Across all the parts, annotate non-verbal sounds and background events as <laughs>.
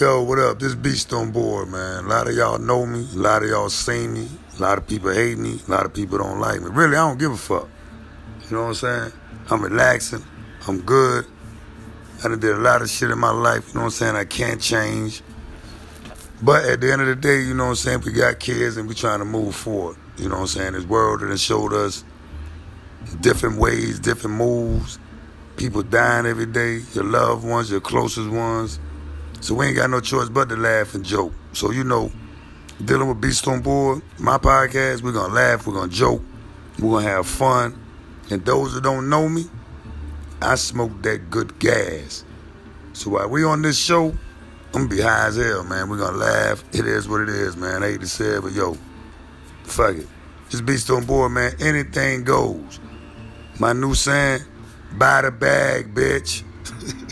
Yo, what up? This Beast on board, man. A lot of y'all know me. A lot of y'all seen me. A lot of people hate me. A lot of people don't like me. Really, I don't give a fuck. You know what I'm saying? I'm relaxing. I'm good. I done did a lot of shit in my life. You know what I'm saying? I can't change. But at the end of the day, you know what I'm saying? We got kids and we trying to move forward. You know what I'm saying? This world has showed us different ways, different moves. People dying every day. Your loved ones, your closest ones so we ain't got no choice but to laugh and joke. So you know, dealing with Beast on Board, my podcast, we're gonna laugh, we're gonna joke, we're gonna have fun. And those that don't know me, I smoke that good gas. So while we on this show, I'm gonna be high as hell, man. We're gonna laugh. It is what it is, man. I hate to say it, but yo, fuck it. Just Beast on Board, man. Anything goes. My new saying, buy the bag, bitch. <laughs>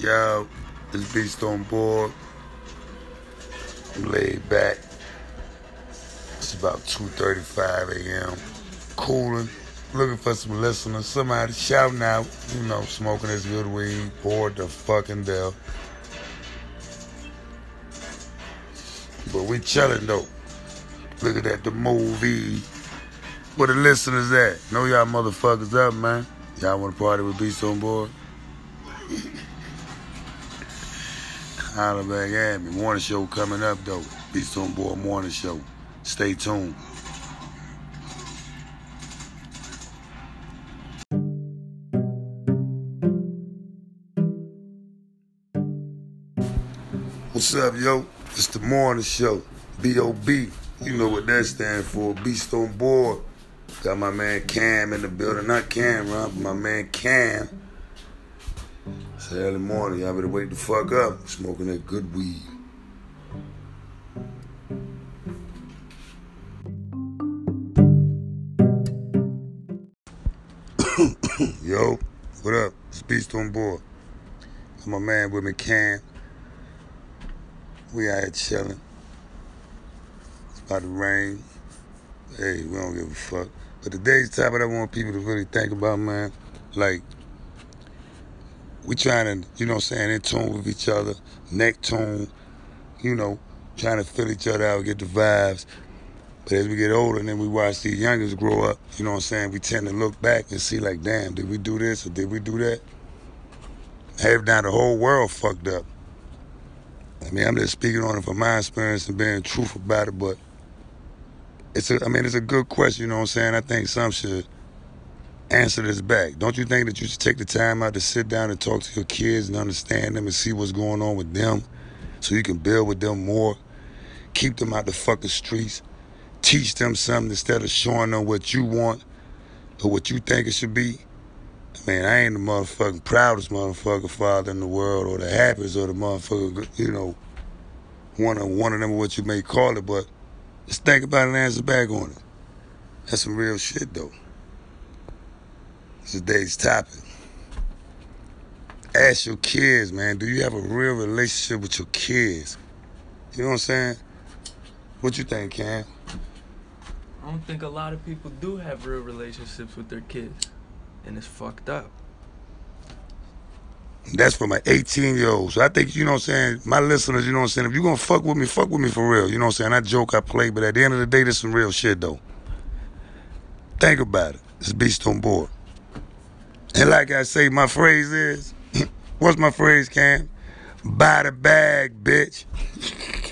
Yo, this beast on board. I'm laid back. It's about 2.35 a.m. Cooling. Looking for some listeners. Somebody shouting out, you know, smoking this good weed. Bored the fucking death. But we chilling though. Looking at the movie. Where the listeners at? Know y'all motherfuckers up, man. Y'all wanna party with Beast on board? <laughs> at me. Morning show coming up though. Beast on Board Morning Show. Stay tuned. What's up, yo? It's the morning show. B.O.B. You know what that stands for. Beast on board. Got my man Cam in the building. Not Cam, right? my man Cam. It's early morning. Y'all better wake the fuck up. Smoking that good weed. <coughs> Yo, what up? It's Beast on board. Got my man with me, Cam. We out here chilling. It's about to rain. Hey, we don't give a fuck. But today's topic I want people to really think about, man. Like, we trying to, you know I'm saying, in tune with each other, neck tune, you know, trying to fill each other out, get the vibes. But as we get older and then we watch these youngers grow up, you know what I'm saying, we tend to look back and see like, damn, did we do this or did we do that? Have now the whole world fucked up. I mean, I'm just speaking on it from my experience and being truthful about it, but it's a, I mean, it's a good question, you know what I'm saying? I think some should answer this back. Don't you think that you should take the time out to sit down and talk to your kids and understand them and see what's going on with them so you can build with them more? Keep them out the fucking streets. Teach them something instead of showing them what you want or what you think it should be. I mean, I ain't the motherfucking proudest motherfucking father in the world or the happiest or the motherfucker, you know, one of, one of them, what you may call it, but just think about it and answer back on it. That's some real shit, though. Today's topic. Ask your kids, man, do you have a real relationship with your kids? You know what I'm saying? What you think, Cam? I don't think a lot of people do have real relationships with their kids. And it's fucked up. That's for my 18 year olds. So I think, you know what I'm saying, my listeners, you know what I'm saying, if you're gonna fuck with me, fuck with me for real. You know what I'm saying? I joke, I play, but at the end of the day, this some real shit though. Think about it. It's Beast on board. And like I say, my phrase is, <laughs> what's my phrase, Cam? Buy the bag, bitch. <laughs>